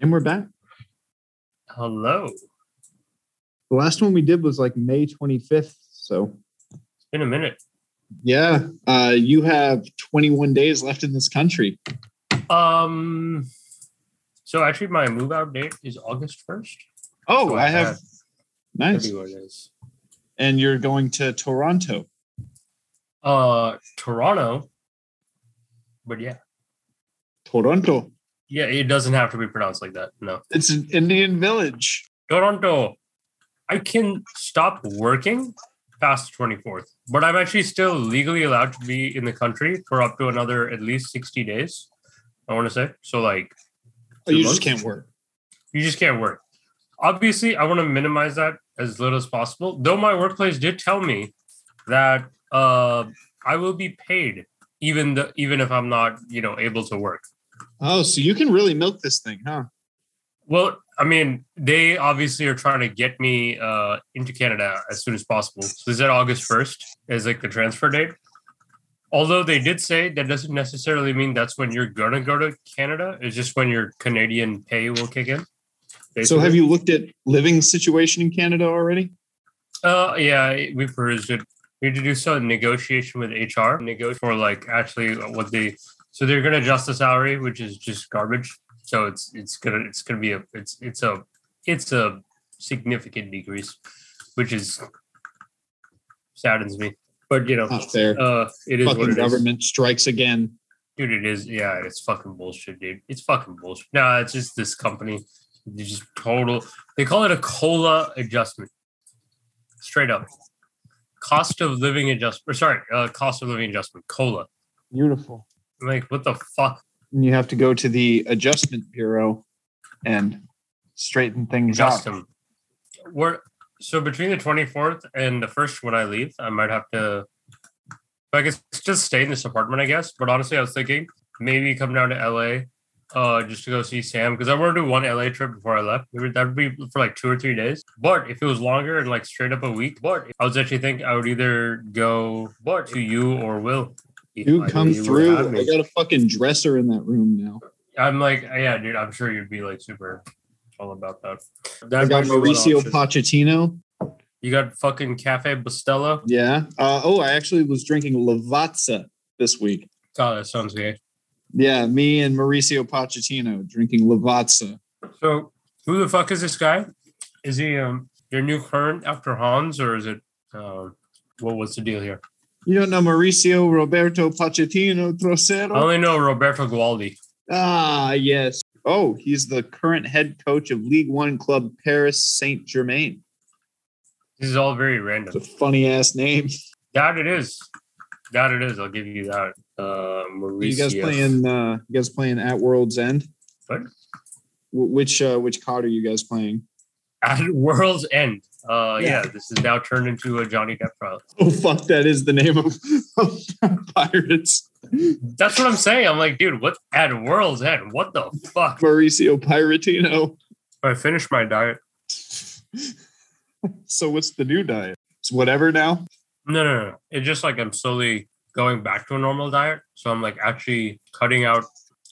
And we're back. Hello. The last one we did was like May 25th. So, It's been a minute. yeah, uh, you have 21 days left in this country. Um. So actually, my move out date is August first. Oh, So I have. Nice. Everywhere it is. And you're going to Toronto. Uh, Toronto. But yeah, Toronto. Yeah, it doesn't have to be pronounced like that. No, It's an Indian village. Toronto. I can stop working past the twenty fourth, but I'm actually still legally allowed to be in the country for up to another at least sixty days. I want to say so. Like Oh, you Two just months? can't work. you just can't work. Obviously, I want to minimize that as little as possible. Though my workplace did tell me that uh, I will be paid even the, even if I'm not you know able to work. Oh, so you can really milk this thing, huh? Well, I mean, they obviously are trying to get me uh, into Canada as soon as possible. So they said August first is like the transfer date. Although they did say that doesn't necessarily mean that's when you're gonna go to Canada. It's just when your Canadian pay will kick in. So, have you looked at living situation in Canada already? Uh, yeah, we perused it. We had to do some negotiation with HR, negotiate for like actually what they. So they're gonna adjust the salary, which is just garbage. So it's it's gonna it's gonna be a it's it's a it's a significant decrease, which is saddens me. But you know, Not fair. uh, it is what Fucking it is, government strikes again. dude. It is. Yeah, it's fucking bullshit, dude. It's fucking bullshit. Nah, it's just this company. They just total. They call it a cola adjustment. Straight up, cost of living adjustment. Or sorry, uh, cost of living adjustment. Cola. Beautiful. Like, what the fuck? And you have to go to the adjustment bureau and straighten things Adjust out. them. We're so between the 24th and the first when I leave, I might have to. I guess just stay in this apartment, I guess. But honestly, I was thinking maybe come down to LA, uh, just to go see Sam because I want to do one LA trip before I left. Maybe that would be for like two or three days. But if it was longer and like straight up a week, but I was actually thinking I would either go but to you or Will. You Either come through. I got a fucking dresser in that room now. I'm like, yeah, dude. I'm sure you'd be like super all about that. I got might be one Mauricio option. Pochettino. You got fucking Cafe Bustelo. Yeah. Uh, oh, I actually was drinking Lavazza this week. Oh, that sounds gay. Yeah, me and Mauricio Pochettino drinking Lavazza. So, who the fuck is this guy? Is he um your new current after Hans, or is it? Um, what was the deal here? You don't know Mauricio Roberto Pochettino I Trossero? only know Roberto Gualdi. Ah, yes. Oh, he's the current head coach of League One club Paris Saint Germain. This is all very It's a random. funny ass name. That it is. That it is. I'll give you that. Uh, Mauricio. You guys playing? Uh, you guys playing at World's End? What? Wh- Which uh, which card are you guys playing? at World's End. Uh, Yeah. yeah. This is now turned into a Johnny Depp trial. Oh fuck, that is the name of, of Pirates. That's what I'm saying. I'm like, dude, what at World's End? What the fuck? Mauricio Piratino. I finished my diet. So what's the new diet? It's whatever now. No, no, no. It's just like I'm slowly going back to a normal diet. So I'm like actually cutting out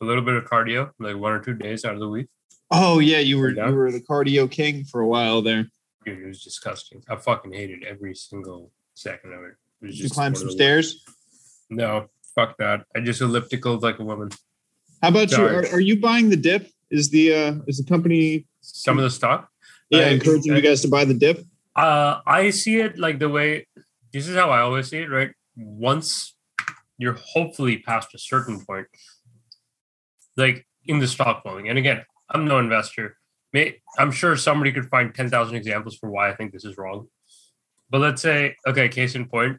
a little bit of cardio, like one or two days out of the week. Oh yeah, you were Yeah. you were the cardio king for a while there. Dude, it was disgusting. I fucking hated every single second of it. It was Did you climb some stairs? No, fuck that. I just elliptical like a woman. How about you? Are, are you buying the dip? Is the uh is the company Some of the stock. yeah I- encouraging I- you guys to buy the dip? Uh, I see it like the way this is how I always see it, right? Once you're hopefully past a certain point, like in the stock flowing. And again, I'm no investor. I'm sure somebody could find 10,000 examples for why I think this is wrong. But let's say, okay, case in point,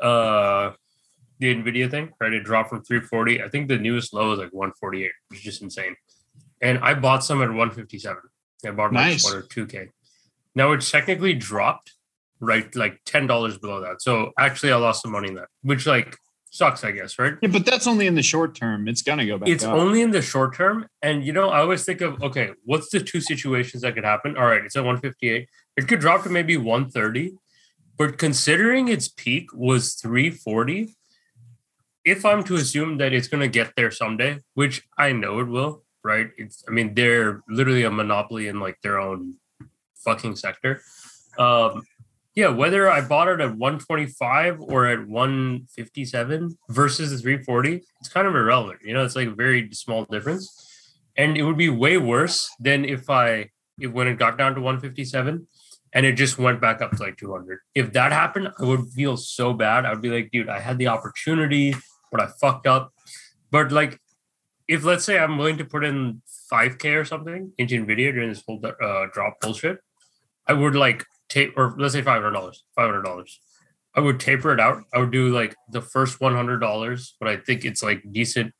uh, the Nvidia thing, right? It dropped from 340. I think the newest low is like 148, which is just insane. And I bought some at 157. I bought like Nice. one or two K. Now it's technically dropped, right? Like ten dollars below that. So actually, I lost some money in that, which like sucks, I guess, right? Yeah, but that's only in the short term. It's gonna go back. It's up. only in the short term, and you know, I always think of okay, what's the two situations that could happen? All right, it's at 158. It could drop to maybe 130, but considering its peak was 340, if I'm to assume that it's going to get there someday, which I know it will, right? It's I mean they're literally a monopoly in like their own fucking sector. Um, yeah, whether I bought it at 125 or at 157 versus the 340, it's kind of irrelevant. You know, it's like a very small difference. And it would be way worse than if I if when it got down to 157 and it just went back up to like 200. If that happened, I would feel so bad. I would be like, dude, I had the opportunity, but I fucked up. But like, if let's say I'm willing to put in 5K or something into NVIDIA during this whole uh, drop bullshit, I would like tape, or let's say $500, $500. I would taper it out. I would do like the first $100, but I think it's like decent.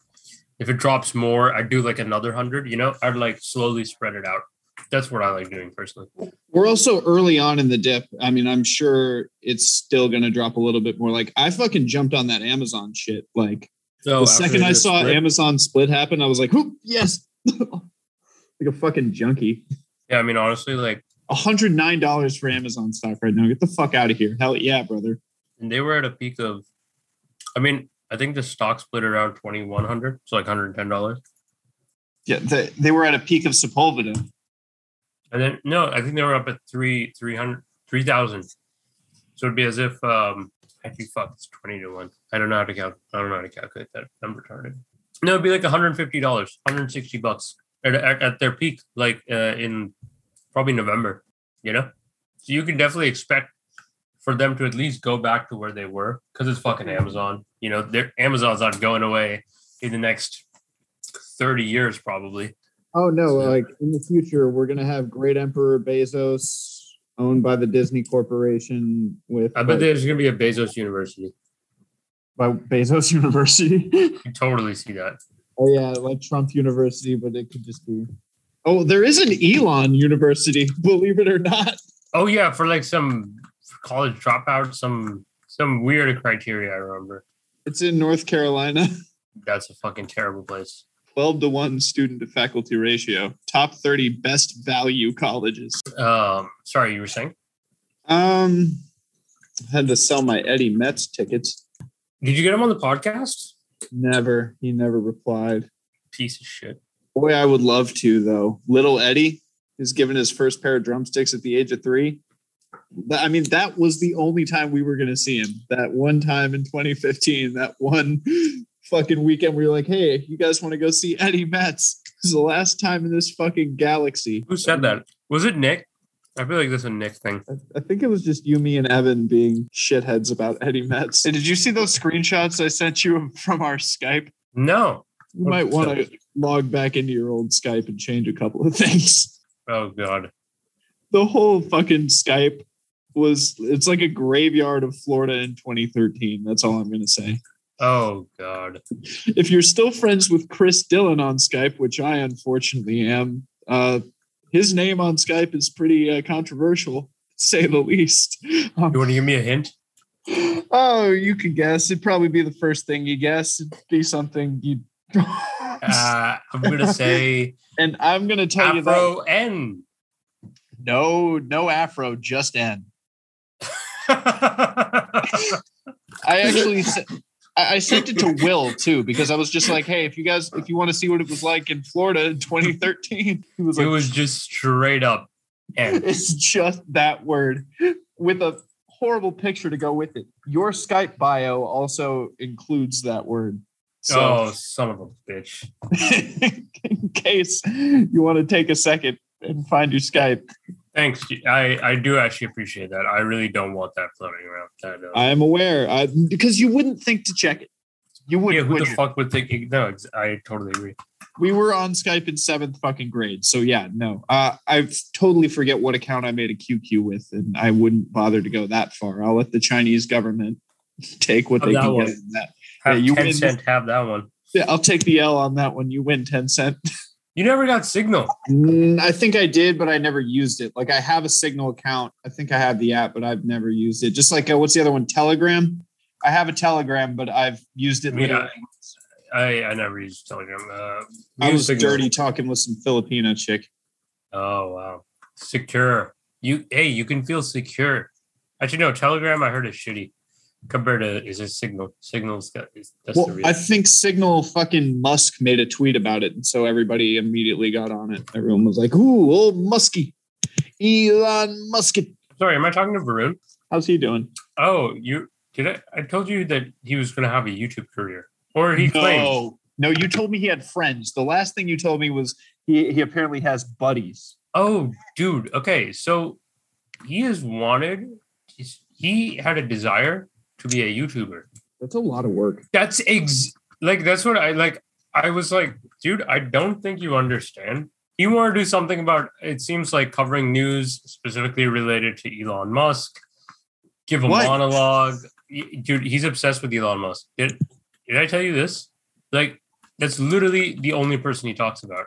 If it drops more, I'd do like another 100, you know, I'd like slowly spread it out that's what I like doing personally. We're also early on in the dip. I mean, I'm sure it's still going to drop a little bit more. Like I fucking jumped on that Amazon shit. Like so the second I saw split. Amazon split happen, I was like, "Whoop, yes, like a fucking junkie. Yeah, I mean, honestly, like hundred nine dollars for Amazon stock right now. Get the fuck out of here. Hell yeah, brother. And they were at a peak of, I mean, I think the stock split around twenty one hundred, so like hundred and ten dollars. Yeah, they, they were at a peak of Sepulveda. And then no, I think they were up at three, 300, 3,000. So it'd be as if um actually fuck, it's 20 to 1. I don't know how to count. I don't know how to calculate that number retarded. No, it'd be like $150, 160 bucks at, at, at their peak, like uh, in probably November, you know? So you can definitely expect for them to at least go back to where they were because it's fucking Amazon. You know, their Amazon's not going away in the next 30 years, probably. Oh no! So, like in the future, we're gonna have Great Emperor Bezos owned by the Disney Corporation. With I bet there's gonna be a Bezos University. By Bezos University. you totally see that. Oh yeah, like Trump University, but it could just be. Oh, there is an Elon University, believe it or not. Oh yeah, for like some college dropout, some some weird criteria. I remember. It's in North Carolina. That's a fucking terrible place. 12 to 1 student to faculty ratio. Top 30 best value colleges. Um, sorry, you were saying? Um, I had to sell my Eddie Metz tickets. Did you get him on the podcast? Never. He never replied. Piece of shit. Boy, I would love to, though. Little Eddie is given his first pair of drumsticks at the age of three. I mean, that was the only time we were going to see him. That one time in 2015, that one fucking weekend where you're like, hey, you guys want to go see Eddie Metz? This is the last time in this fucking galaxy. Who said that? Was it Nick? I feel like this is a Nick thing. I, think it was just you, me, and Evan being shitheads about Eddie Metz. Hey, did you see those screenshots I sent you from our Skype? No. You might want to log back into your old Skype and change a couple of things. Oh God. The whole fucking Skype was it's like a graveyard of Florida in 2013. That's all I'm gonna say. Oh God! If you're still friends with Chris Dillon on Skype, which I unfortunately am, uh, his name on Skype is pretty uh, controversial, to say the least. Um, you want to give me a hint? Oh, you could guess. It'd probably be the first thing you guess. It'd be something you. Uh, I'm gonna say. And I'm gonna tell Afro you that. Afro N. No, no Afro, just N. I actually I, sent it to Will too because I was just like, hey, if you guys, if you want to see what it was like in Florida in 2013, he was like, it was just straight up. And it's just that word with a horrible picture to go with it. Your Skype bio also includes that word. So, oh, son of a bitch. in case you want to take a second and find your Skype. Thanks. I, I do actually appreciate that. I really don't want that floating around. That, uh, I am aware I, because you wouldn't think to check it. You wouldn't. Yeah, who the fuck would think? No, I totally agree. We were on Skype in seventh fucking grade, so yeah, no. Uh, I totally forget what account I made a QQ with, and I wouldn't bother to go that far. I'll let the Chinese government take what have they can one. get. In that have yeah, you 10 win. cent have that one. Yeah, I'll take the L on that one. You win ten cent. You never got Signal. Mm, I think I did, but I never used it. Like I have a Signal account. I think I have the app, but I've never used it. Just like uh, what's the other one? Telegram. I have a Telegram, but I've used it. I, I, I, never used Telegram. Uh, I was Signal. dirty talking with some Filipino chick. Oh wow, secure. You hey, you can feel secure. Actually, no. Telegram, I heard is shitty. Compared to is it Signal? Signal's got is, that's Well, the real. I think Signal fucking Musk made a tweet about it, and so everybody immediately got on it. Everyone was like, "Ooh, old Muskie, Elon Musk, Sorry, am I talking to Varun? how's he doing?" Oh, you did I? I told you that he was going to have a YouTube career, or he claimed. No, no, you told me he had friends. The last thing you told me was he he apparently has buddies. Oh, dude. Okay, so he has wanted. he's- He had a desire to be a YouTuber. That's a lot of work. That's ex like that's what I like. I was like, dude, I don't think you understand. You want to do something about it seems like covering news specifically related to Elon Musk. Give a What? monologue. Dude, he's obsessed with Elon Musk. Did, did I tell you this? Like, that's literally the only person he talks about.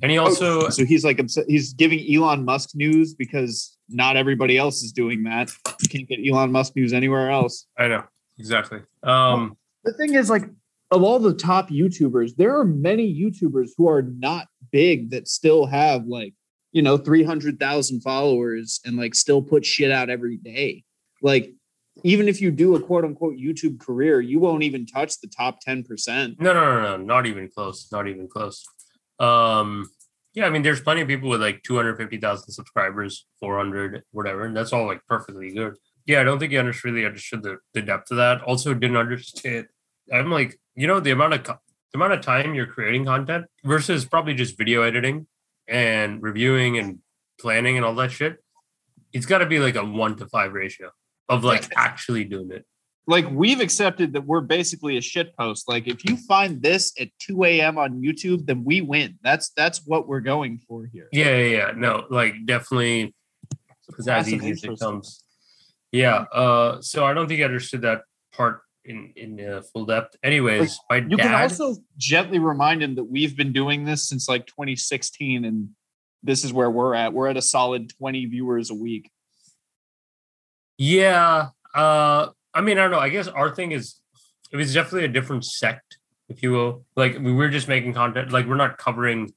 And he also so he's like he's giving Elon Musk news because not everybody else is doing that. You can't get Elon Musk news anywhere else. I know exactly. Um the thing is like of all the top youtubers there are many youtubers who are not big that still have like you know 300000 followers and like still put shit out every day like even if you do a quote unquote youtube career you won't even touch the top 10% No, no, no, no, not even close. Not even close. Um, yeah, I mean, there's plenty of people with like 250,000 subscribers, 400, whatever, and that's all like perfectly good. Yeah, I don't think he understood really understood the, the depth of that. Also, didn't understand. I'm like, you know, the amount of co- the amount of time you're creating content versus probably just video editing and reviewing and planning and all that shit. It's got to be like a one to five ratio of like actually doing it. Like we've accepted that we're basically a shit post like if you find this at 2 a.m on youtube then we win that's that's what we're going for here Yeah, yeah, yeah. No, like definitely as easy as it comes. Yeah. Uh so I don't think I understood that part in in uh, full depth. Anyways, my You dad can also gently remind him that we've been doing this since like 2016, and this is where we're at. We're at a solid 20 viewers a week. Yeah. Uh I mean, I don't know. I guess our thing is it was definitely a different sect, if you will. Like we were just making content, like we're not covering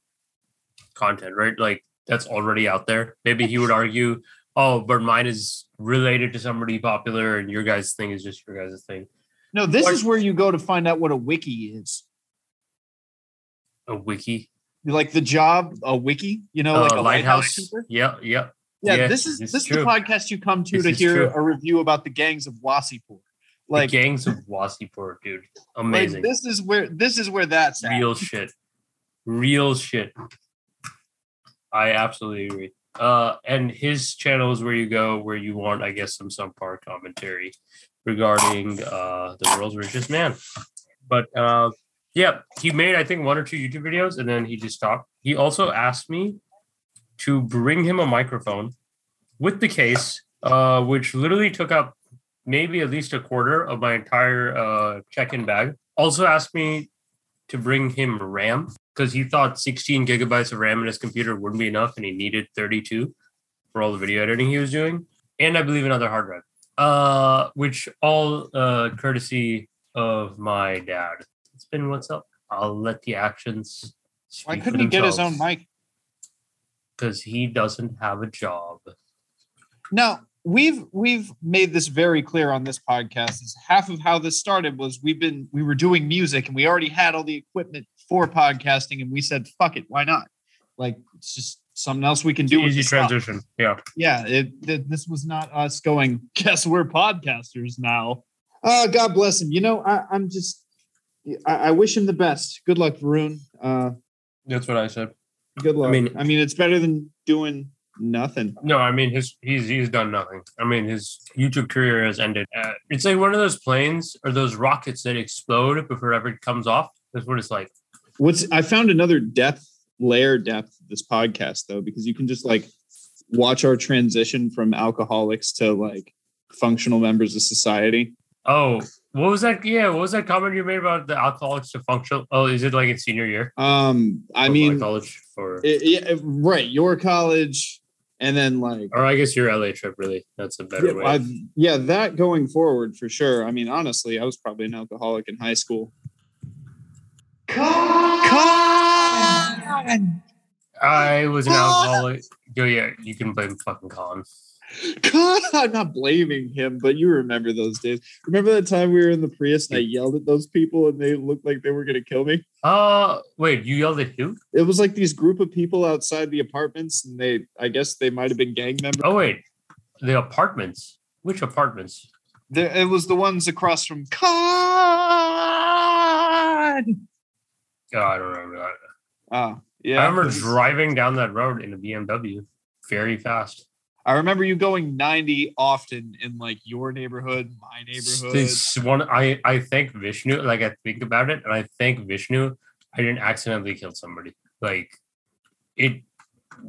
content, right? Like that's already out there. Maybe he would argue, oh, but mine is related to somebody popular and your guys' thing is just your guys' thing. No, this is where you go to find out what a wickie is. A wickie. Like the job, a wickie, you know, like uh, a lighthouse. lighthouse. keeper? Yeah, yeah. Yeah, Yeah, this is this is the podcast you come to This to hear true. a review about the gangs of Wasseypur. Like Like, the gangs of Wasseypur, dude. like Amazing. this is where this is where that's at. Real shit. Real shit. I absolutely agree. Uh, and his channel is where you go where you want, I guess, some some part commentary regarding uh the world's richest man. But uh yeah, he made I think one or two YouTube videos and then he just stopped. He also asked me to bring him a microphone with the case, uh, which literally took up maybe at least a quarter of my entire uh, check-in bag. Also asked me to bring him RAM because he thought 16 gigabytes of RAM in his computer wouldn't be enough, and he needed 32 for all the video editing he was doing, and I believe another hard drive. Uh, which all uh, courtesy of my dad. It's been what's up. I'll let the actions. Why couldn't he get his own mic? Because he doesn't have a job. Now we've we've made this very clear on this podcast. Is half of how this started was we've been we were doing music and we already had all the equipment for podcasting and we said fuck it, why not? Like it's just something else we can do. Easy this stuff. transition. Yeah. Yeah, it, it- this was not us going. Guess we're podcasters now. Oh, God bless him. You know, I, I'm just. I, I wish him the best. Good luck, Varun. Uh, That's what I said. Good luck. I mean- mean, I mean, it's better than doing nothing. No, I mean his he's he's done nothing. I mean his YouTube career has ended. Uh, it's like one of those planes or those rockets that explode before it ever comes off. That's what it's like. What's I found another depth layer depth of this podcast though because you can just like watch our transition from alcoholics to like functional members of society. Oh, what was that? Yeah, what was that comment you made about the alcoholics to functional? Oh, is it like in senior year? Um, I Of, mean, college or it- yeah, right, your college, and then like or I guess your LA trip. Really, that's a better yeah, way. I, yeah, that going forward for sure. I mean, honestly, I was probably an alcoholic in high school. I was an alcoholic. Oh yeah, you can blame fucking Colin. God, I'm not blaming him, but you remember those days. Remember that time we were in the Prius and I yelled at those people and they looked like they were gonna kill me? Uh wait, you yelled at who? It was like these group of people outside the apartments, and they I guess they might have been gang members. Oh wait, the apartments. Which apartments? There, it was the ones across from Con. Oh, I don't remember that. Oh, yeah. I remember driving down that road in a BMW very fast. I remember you going 90 often in like your neighborhood, my neighborhood. This one, I I thank Vishnu. Like I think about it, and I thank Vishnu. I didn't accidentally kill somebody. Like it,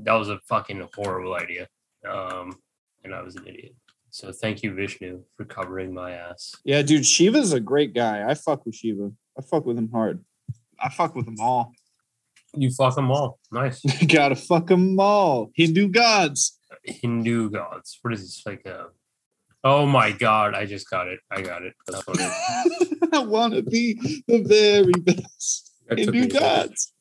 that was a fucking horrible idea. Um, and I was an idiot. So thank you, Vishnu, for covering my ass. Yeah, dude, Shiva's a great guy. I fuck with Shiva. I fuck with him hard. I fuck with them all. You fuck them all. Nice. You gotta fuck them all. Hindu gods. Hindu gods. What is this like? A, oh my god! I just got it. I got it. I wanna be the very best. Hindu gods.